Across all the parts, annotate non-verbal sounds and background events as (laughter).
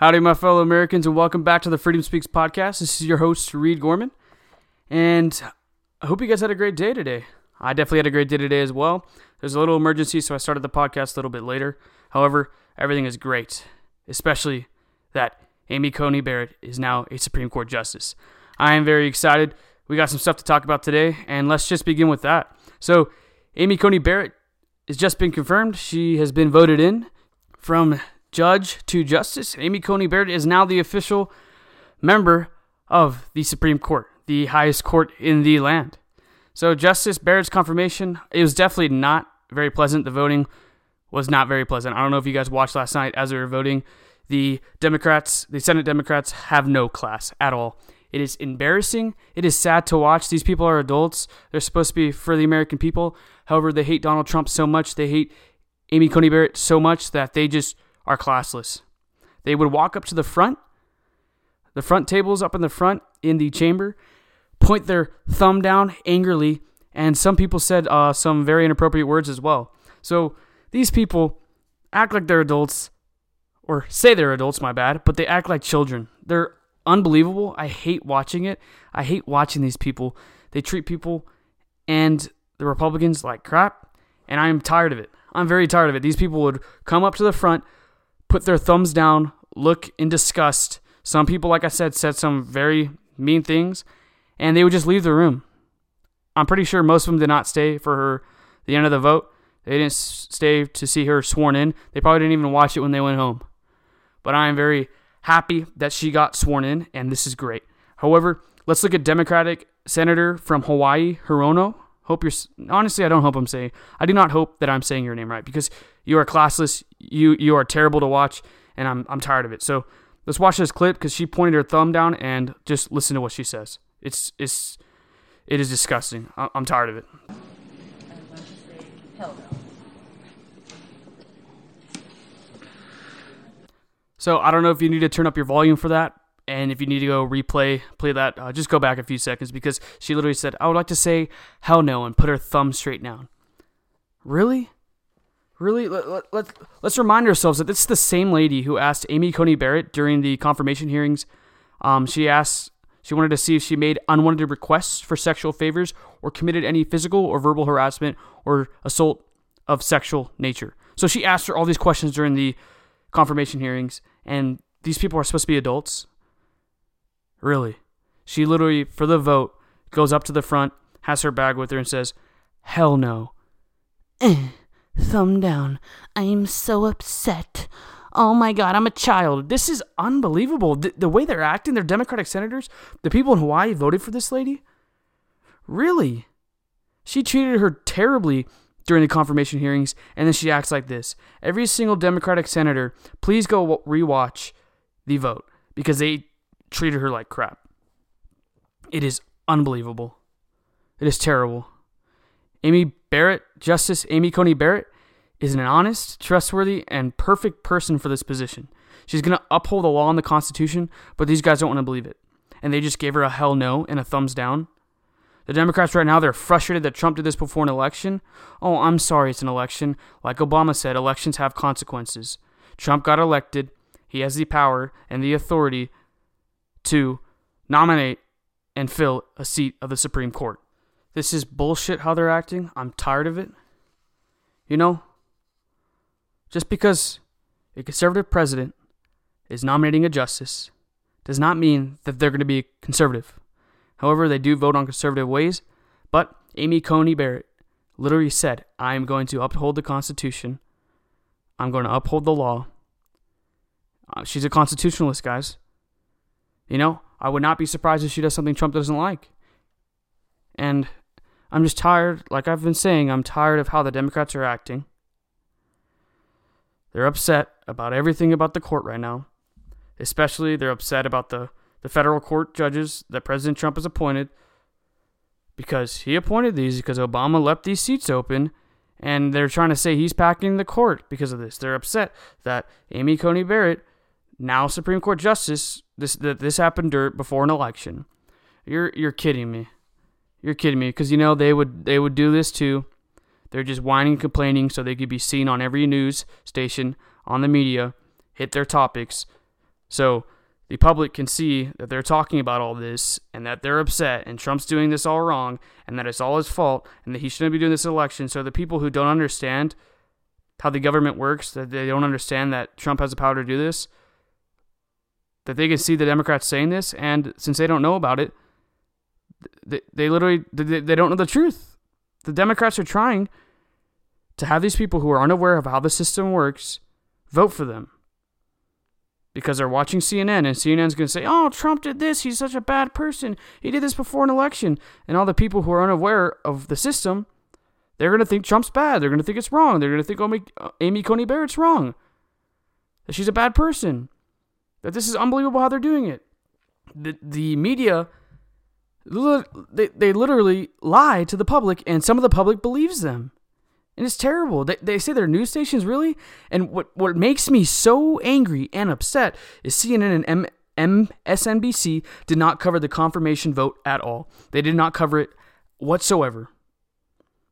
Howdy, my fellow Americans, and welcome back to the Freedom Speaks podcast. This is your host, Reed Gorman, and I hope you guys had a great day today. I definitely had a great day today as well. There's a little emergency, so I started the podcast a little bit later. However, everything is great, especially that Amy Coney Barrett is now a Supreme Court Justice. I am very excited. We got some stuff to talk about today, and let's just begin with that. So, Amy Coney Barrett has just been confirmed. She has been voted in from judge to justice. Amy Coney Barrett is now the official member of the Supreme Court, the highest court in the land. So, Justice Barrett's confirmation, it was definitely not very pleasant. The voting was not very pleasant. I don't know if you guys watched last night as they were voting. The Democrats, the Senate Democrats, have no class at all. It is embarrassing. It is sad to watch. These people are adults. They're supposed to be for the American people. However, they hate Donald Trump so much. They hate Amy Coney Barrett so much that they just are classless. They would walk up to the front, the front tables up in the front in the chamber, point their thumb down angrily, and some people said uh, some very inappropriate words as well. So these people act like they're adults, or say they're adults, my bad, but they act like children. They're unbelievable. I hate watching it. I hate watching these people. They treat people and the Republicans like crap, and I am tired of it. I'm very tired of it. These people would come up to the front, put their thumbs down, look in disgust. Some people, like I said, said some very mean things, and they would just leave the room. I'm pretty sure most of them did not stay for her the end of the vote. They didn't stay to see her sworn in. They probably didn't even watch it when they went home. But I am very happy that she got sworn in, and this is great. However, let's look at Democratic Senator from Hawaii, Hirono. Hope you're honestly, I don't hope I'm saying. I do not hope that I'm saying your name right because you are classless. You you are terrible to watch, and I'm I'm tired of it. So let's watch this clip because she pointed her thumb down and just listen to what she says. It's it's it is disgusting. I'm tired of it. So I don't know if you need to turn up your volume for that, and if you need to go replay, play that, uh, just go back a few seconds because she literally said, I would like to say hell no and put her thumb straight down. Really? Really? Let, let, let, let's remind ourselves that this is the same lady who asked Amy Coney Barrett during the confirmation hearings. Um, she asked, she wanted to see if she made unwanted requests for sexual favors or committed any physical or verbal harassment or assault of sexual nature. So she asked her all these questions during the confirmation hearings, and these people are supposed to be adults. Really. She literally, for the vote, goes up to the front, has her bag with her, and says, Hell no. (clears throat) Thumb down. I am so upset. Oh my god, I'm a child. This is unbelievable. The, the way they're acting, they're Democratic senators. The people in Hawaii voted for this lady? Really? She treated her terribly during the confirmation hearings, and then she acts like this. Every single Democratic senator, please go rewatch the vote because they treated her like crap. It is unbelievable. It is terrible. Amy Barrett, Justice Amy Coney Barrett, is an honest, trustworthy, and perfect person for this position. She's going to uphold the law and the Constitution, but these guys don't want to believe it. And they just gave her a hell no and a thumbs down. The Democrats right now, they're frustrated that Trump did this before an election. Oh, I'm sorry, it's an election. Like Obama said, elections have consequences. Trump got elected. He has the power and the authority to nominate and fill a seat of the Supreme Court. This is bullshit how they're acting. I'm tired of it. You know, just because a conservative president is nominating a justice does not mean that they're going to be conservative. However, they do vote on conservative ways. But Amy Coney Barrett literally said, I am going to uphold the Constitution. I'm going to uphold the law. Uh, she's a constitutionalist, guys. You know, I would not be surprised if she does something Trump doesn't like. And I'm just tired, like I've been saying, I'm tired of how the Democrats are acting. They're upset about everything about the court right now. Especially, they're upset about the, the federal court judges that President Trump has appointed because he appointed these because Obama left these seats open and they're trying to say he's packing the court because of this. They're upset that Amy Coney Barrett now Supreme Court justice, this that this happened before an election. You're you're kidding me. You're kidding me because you know they would they would do this too. They're just whining and complaining so they could be seen on every news station on the media, hit their topics. So the public can see that they're talking about all this and that they're upset and Trump's doing this all wrong and that it's all his fault and that he shouldn't be doing this election. So the people who don't understand how the government works, that they don't understand that Trump has the power to do this, that they can see the Democrats saying this, and since they don't know about it, they, they literally they, they don't know the truth. The Democrats are trying to have these people who are unaware of how the system works vote for them because they're watching CNN and CNN's going to say, "Oh, Trump did this. He's such a bad person. He did this before an election." And all the people who are unaware of the system, they're going to think Trump's bad. They're going to think it's wrong. They're going to think Amy, uh, Amy Coney Barrett's wrong. That she's a bad person. That this is unbelievable how they're doing it. The the media they, they literally lie to the public and some of the public believes them. And it's terrible. They, they say they're news stations, really? And what, what makes me so angry and upset is CNN and M, MSNBC did not cover the confirmation vote at all. They did not cover it whatsoever.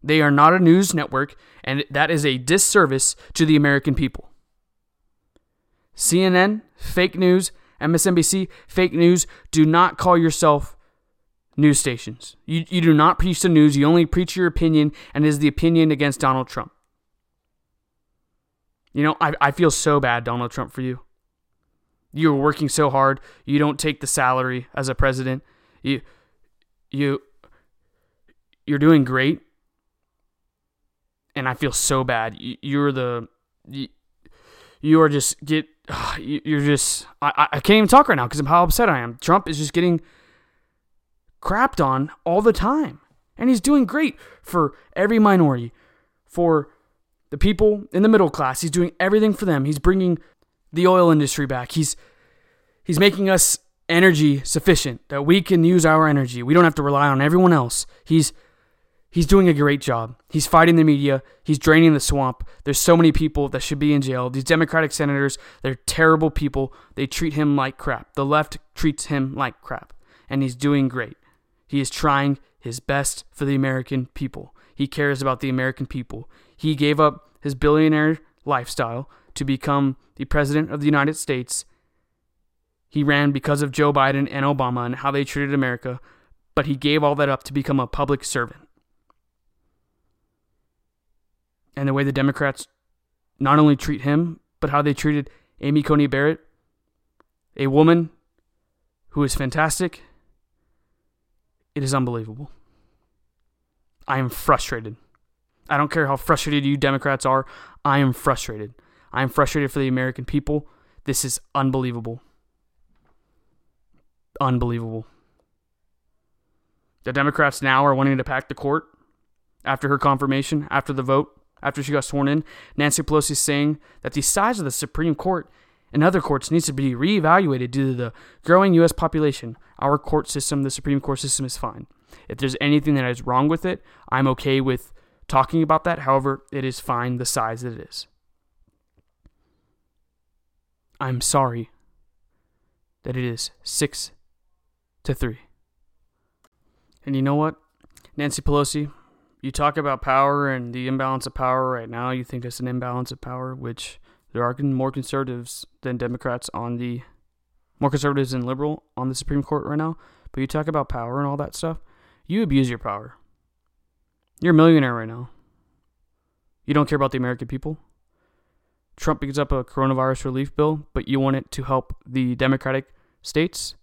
They are not a news network, and that is a disservice to the American people. CNN, fake news, MSNBC, fake news. Do not call yourself news stations. You, you do not preach the news, you only preach your opinion, and it is the opinion against Donald Trump. You know, I, I feel so bad, Donald Trump, for you. You're working so hard. You don't take the salary as a president. You, you, you're doing great, and I feel so bad. You're the, you, you are just get, Ah, you're just. I, I can't even talk right now because of how upset I am. Trump is just getting crapped on all the time. And he's doing great for every minority, for the people in the middle class. He's doing everything for them. He's bringing the oil industry back. He's he's making us energy sufficient that we can use our energy. We don't have to rely on everyone else. He's he's doing a great job. He's fighting the media. He's draining the swamp. There's so many people that should be in jail. These Democratic senators, they're terrible people. They treat him like crap. The left treats him like crap. And he's doing great. He is trying his best for the American people. He cares about the American people. He gave up his billionaire lifestyle to become the president of the United States. He ran because of Joe Biden and Obama and how they treated America, but he gave all that up to become a public servant. And the way the Democrats not only treat him, but how they treated Amy Coney Barrett, a woman who is fantastic it is unbelievable. I am frustrated. I don't care how frustrated you Democrats are. I am frustrated. I am frustrated for the American people. This is unbelievable. Unbelievable. The Democrats now are wanting to pack the court after her confirmation, after the vote, after she got sworn in. Nancy Pelosi is saying that the size of the Supreme Court and other courts needs to be reevaluated due to the growing U.S. population. Our court system, the Supreme Court system, is fine. If there's anything that is wrong with it, I'm okay with talking about that. However, it is fine the size that it is. I'm sorry that it is six to three. And you know what, Nancy Pelosi, you talk about power and the imbalance of power right now. You think it's an imbalance of power, which there are more conservatives than Democrats on the more conservatives and liberal on the Supreme Court right now. But you talk about power and all that stuff. You abuse your power. You're a millionaire right now. You don't care about the American people. Trump picks up a coronavirus relief bill, but you want it to help the Democratic states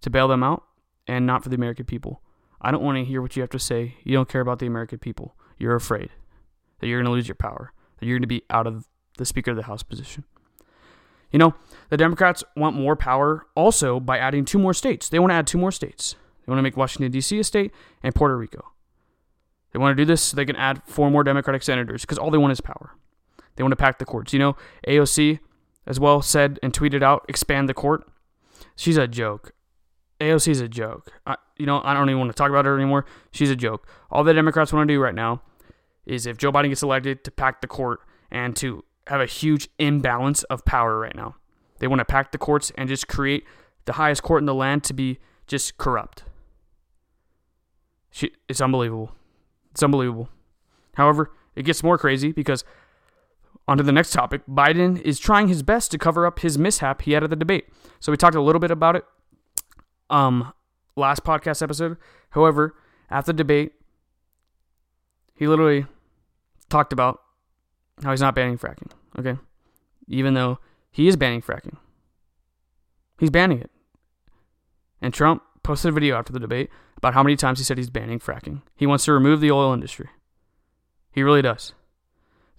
to bail them out and not for the American people. I don't want to hear what you have to say. You don't care about the American people. You're afraid that you're going to lose your power, that you're going to be out of the Speaker of the House position. You know, the Democrats want more power also by adding two more states. They want to add two more states. They want to make Washington, D.C. a state and Puerto Rico. They want to do this so they can add four more Democratic senators because all they want is power. They want to pack the courts. You know, AOC as well said and tweeted out, expand the court. She's a joke. AOC is a joke. I, you know, I don't even want to talk about her anymore. She's a joke. All the Democrats want to do right now is if Joe Biden gets elected to pack the court and to have a huge imbalance of power right now. They want to pack the courts and just create the highest court in the land to be just corrupt. She, It's unbelievable. It's unbelievable. However, it gets more crazy because on to the next topic. Biden is trying his best to cover up his mishap he had at the debate. So we talked a little bit about it um last podcast episode. However, at the debate, he literally talked about how he's not banning fracking. Okay. Even though he is banning fracking. He's banning it. And Trump posted a video after the debate about how many times he said he's banning fracking. He wants to remove the oil industry. He really does.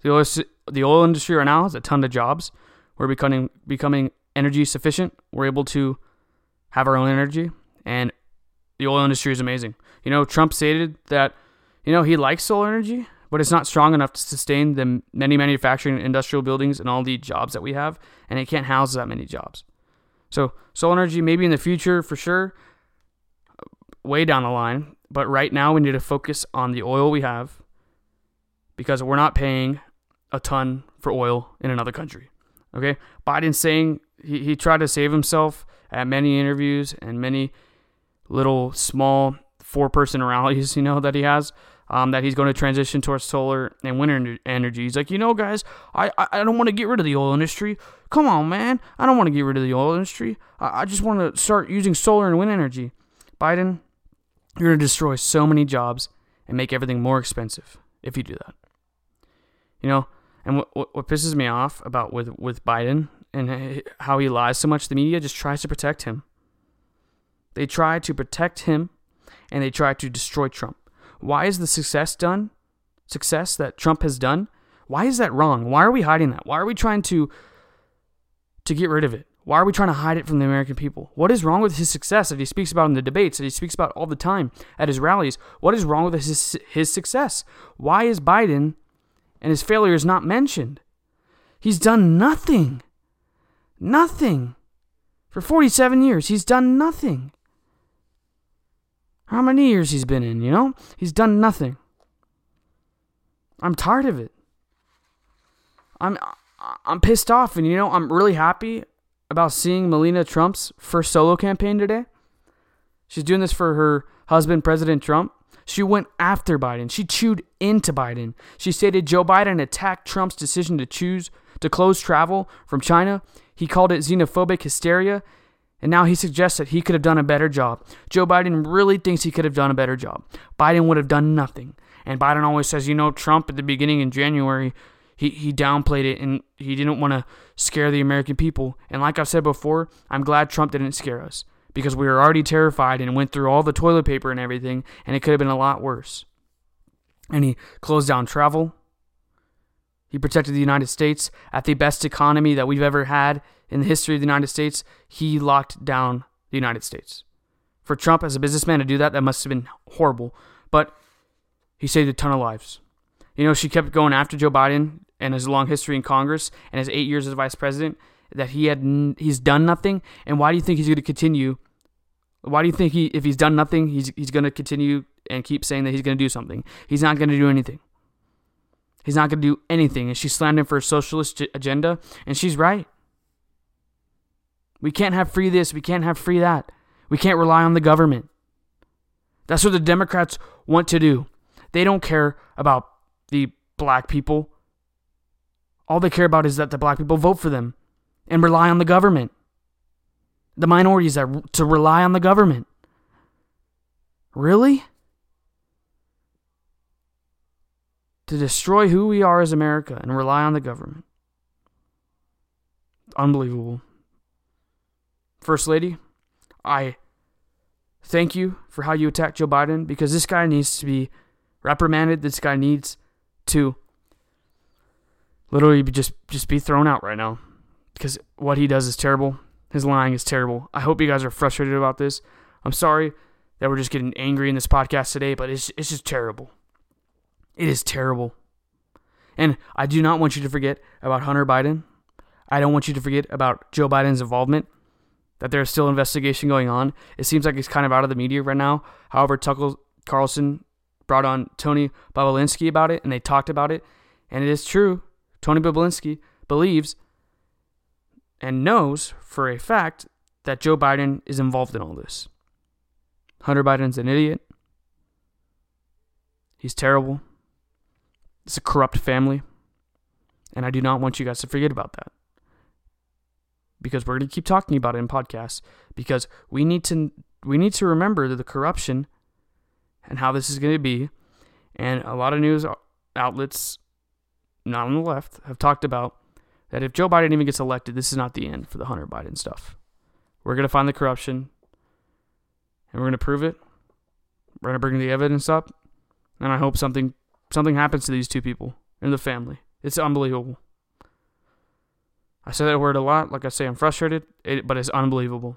The oil, the oil industry right now has a ton of jobs. We're becoming becoming energy sufficient. We're able to have our own energy, and the oil industry is amazing. You know, Trump stated that you know he likes solar energy, but it's not strong enough to sustain the many manufacturing industrial buildings and all the jobs that we have, and it can't house that many jobs. So solar energy maybe in the future for sure, uh, way down the line. But right now we need to focus on the oil we have because we're not paying a ton for oil in another country. Okay, Biden's saying he, he tried to save himself at many interviews and many little small four person (laughs) rallies, you know, that he has. Um, that he's going to transition towards solar and wind energy. He's like, you know, guys, I, I don't want to get rid of the oil industry. Come on, man. I don't want to get rid of the oil industry. I, I just want to start using solar and wind energy. Biden, you're going to destroy so many jobs and make everything more expensive if you do that. You know, and what, what, what pisses me off about with, with Biden and how he lies so much, the media just tries to protect him. They try to protect him and they try to destroy Trump. Why is the success done? Success that Trump has done? Why is that wrong? Why are we hiding that? Why are we trying to to get rid of it? Why are we trying to hide it from the American people? What is wrong with his success that he speaks about in the debates, that he speaks about all the time at his rallies? What is wrong with his, his success? Why is Biden and his failures not mentioned? He's done nothing. Nothing. For 47 years, he's done nothing. How many years he's been in, you know? He's done nothing. I'm tired of it. I'm I'm pissed off and you know, I'm really happy about seeing Melania Trump's first solo campaign today. She's doing this for her husband President Trump. She went after Biden. She chewed into Biden. She stated Joe Biden attacked Trump's decision to choose to close travel from China. He called it xenophobic hysteria and now he suggests that he could have done a better job. Joe Biden really thinks he could have done a better job. Biden would have done nothing. And Biden always says, you know, Trump at the beginning in January, he, he downplayed it and he didn't want to scare the American people. And like I've said before, I'm glad Trump didn't scare us because we were already terrified and went through all the toilet paper and everything, and it could have been a lot worse. And he closed down travel. He protected the United States at the best economy that we've ever had in the history of the United States, he locked down the United States. For Trump as a businessman to do that, that must have been horrible. But he saved a ton of lives. You know, she kept going after Joe Biden and his long history in Congress and his eight years as vice president that he had he's done nothing. And why do you think he's going to continue? Why do you think he if he's done nothing, he's he's going to continue and keep saying that he's going to do something? He's not going to do anything. He's not going to do anything. And she slammed him for a socialist agenda, and she's right. We can't have free this. We can't have free that. We can't rely on the government. That's what the Democrats want to do. They don't care about the black people. All they care about is that the black people vote for them and rely on the government. The minorities are to rely on the government. Really? To destroy who we are as America and rely on the government. Unbelievable. First Lady, I thank you for how you attacked Joe Biden because this guy needs to be reprimanded. This guy needs to literally just just be thrown out right now because what he does is terrible. His lying is terrible. I hope you guys are frustrated about this. I'm sorry that we're just getting angry in this podcast today, but it's it's just terrible. It is terrible. And I do not want you to forget about Hunter Biden. I don't want you to forget about Joe Biden's involvement that there's still investigation going on. It seems like it's kind of out of the media right now. However, Tucker Carlson brought on Tony Bobulinski about it, and they talked about it, and it is true. Tony Bobulinski believes and knows for a fact that Joe Biden is involved in all this. Hunter Biden's an idiot. He's terrible. It's a corrupt family. And I do not want you guys to forget about that. Because we're going to keep talking about it in podcasts because we need to we need to remember the corruption and how this is going to be. And a lot of news outlets not on the left have talked about that if Joe Biden even gets elected, this is not the end for the Hunter Biden stuff. We're going to find the corruption and we're going to prove it. We're going to bring the evidence up. And I hope something something happens to these two people and the family. It's unbelievable. I say that word a lot. Like I say, I'm frustrated, it, but it's unbelievable.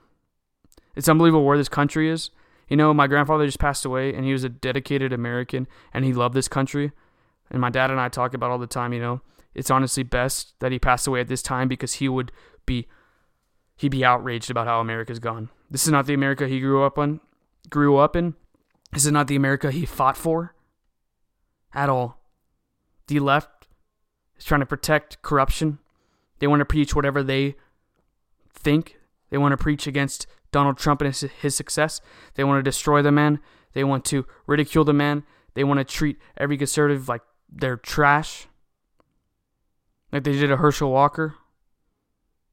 It's unbelievable where this country is. You know, my grandfather just passed away, and he was a dedicated American, and he loved this country. And my dad and I talk about all the time. You know, it's honestly best that he passed away at this time because he would be he'd be outraged about how America's gone. This is not the America he grew up on, grew up in. This is not the America he fought for at all. The left is trying to protect corruption. They want to preach whatever they think. They want to preach against Donald Trump and his, success. They want to destroy the man. They want to ridicule the man. They want to treat every conservative like they're trash. Like they did a Herschel Walker.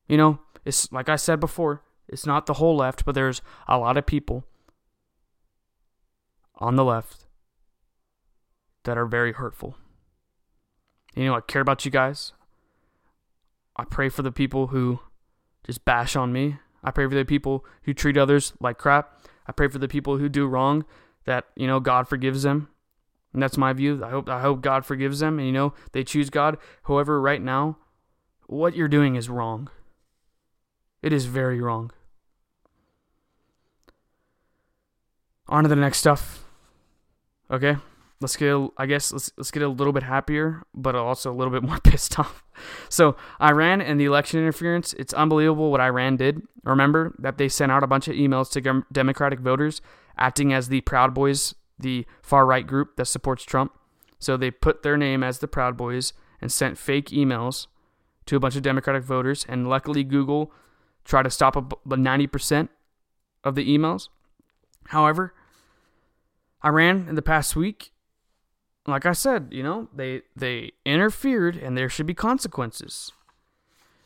You know, it's like I said before, it's not the whole left, but there's a lot of people on the left that are very hurtful. You know, I care about you guys. I pray for the people who just bash on me. I pray for the people who treat others like crap. I pray for the people who do wrong that, you know, God forgives them. And that's my view. I hope I hope God forgives them and you know, they choose God. However, right now, what you're doing is wrong. It is very wrong. On to the next stuff. Okay? Let's get I guess let's let's get a little bit happier, but also a little bit (laughs) more pissed off. So Iran and the election interference, it's unbelievable what Iran did. Remember that they sent out a bunch of emails to Democratic voters acting as the Proud Boys, the far right group that supports Trump. So they put their name as the Proud Boys and sent fake emails to a bunch of Democratic voters. And luckily, Google tried to stop a 90% of the emails. However, Iran in the past week like I said, you know, they they interfered and there should be consequences.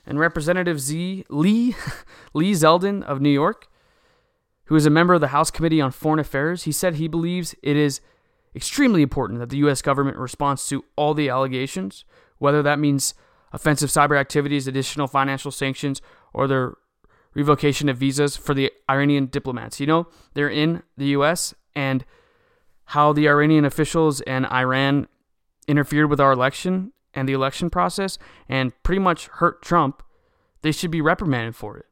And Representative Z Lee (laughs) Lee Zeldin of New York, who is a member of the House Committee on Foreign Affairs, he said he believes it is extremely important that the US government responds to all the allegations, whether that means offensive cyber activities, additional financial sanctions, or the revocation of visas for the Iranian diplomats. You know, they're in the US and how the Iranian officials and Iran interfered with our election and the election process and pretty much hurt Trump, they should be reprimanded for it.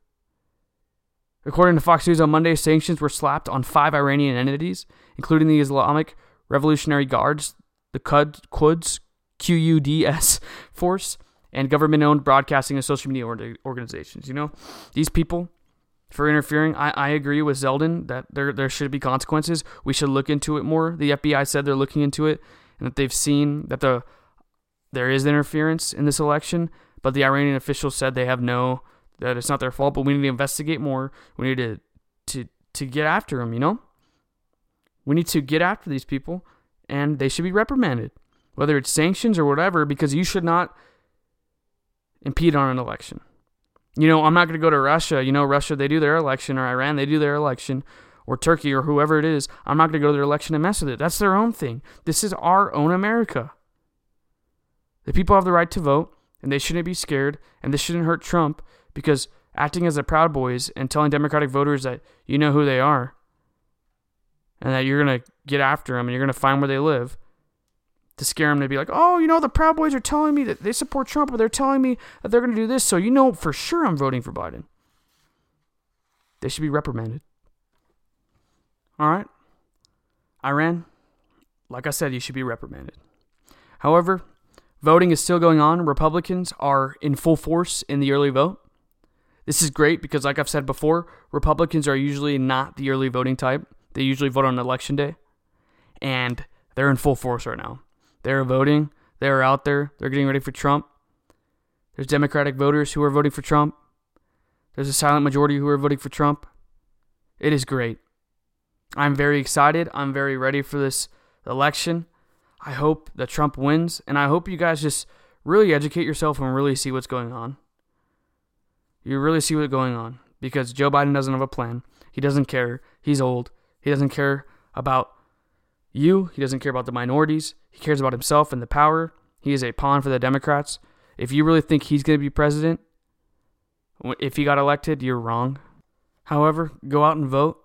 According to Fox News on Monday, sanctions were slapped on five Iranian entities, including the Islamic Revolutionary Guards, the Quds, QUDS force, and government owned broadcasting and social media organizations. You know, these people for interfering. I, I agree with Zeldin that there there should be consequences. We should look into it more. The FBI said they're looking into it and that they've seen that the there is interference in this election, but the Iranian officials said they have no that it's not their fault, but we need to investigate more. We need to to to get after them, you know? We need to get after these people and they should be reprimanded, whether it's sanctions or whatever because you should not impede on an election. You know, I'm not going to go to Russia. You know, Russia, they do their election, or Iran, they do their election, or Turkey, or whoever it is. I'm not going to go to their election and mess with it. That's their own thing. This is our own America. The people have the right to vote, and they shouldn't be scared, and this shouldn't hurt Trump because acting as the Proud Boys and telling Democratic voters that you know who they are and that you're going to get after them and you're going to find where they live to scare them to be like, oh, you know, the Proud Boys are telling me that they support Trump, but they're telling me that they're going to do this, so you know for sure I'm voting for Biden. They should be reprimanded. All right? Iran, like I said, you should be reprimanded. However, voting is still going on. Republicans are in full force in the early vote. This is great because, like I've said before, Republicans are usually not the early voting type. They usually vote on election day. And they're in full force right now. They're voting. They're out there. They're getting ready for Trump. There's Democratic voters who are voting for Trump. There's a silent majority who are voting for Trump. It is great. I'm very excited. I'm very ready for this election. I hope that Trump wins, and I hope you guys just really educate yourself and really see what's going on. You really see what's going on because Joe Biden doesn't have a plan. He doesn't care. He's old. He doesn't care about you. He doesn't care about the minorities. He cares about himself and the power. He is a pawn for the Democrats. If you really think he's going to be president, if he got elected, you're wrong. However, go out and vote.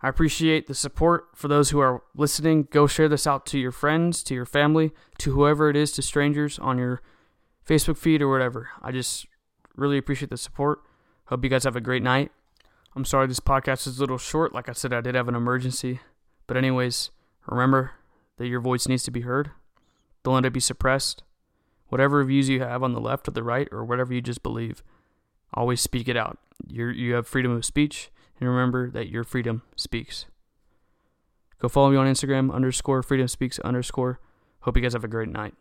I appreciate the support for those who are listening. Go share this out to your friends, to your family, to whoever it is, to strangers on your Facebook feed or whatever. I just really appreciate the support. Hope you guys have a great night. I'm sorry this podcast is a little short. Like I said, I did have an emergency. But, anyways, remember that your voice needs to be heard. Don't let it be suppressed. Whatever views you have on the left or the right, or whatever you just believe, always speak it out. you you have freedom of speech, and remember that your freedom speaks. Go follow me on Instagram underscore freedom speaks underscore. Hope you guys have a great night.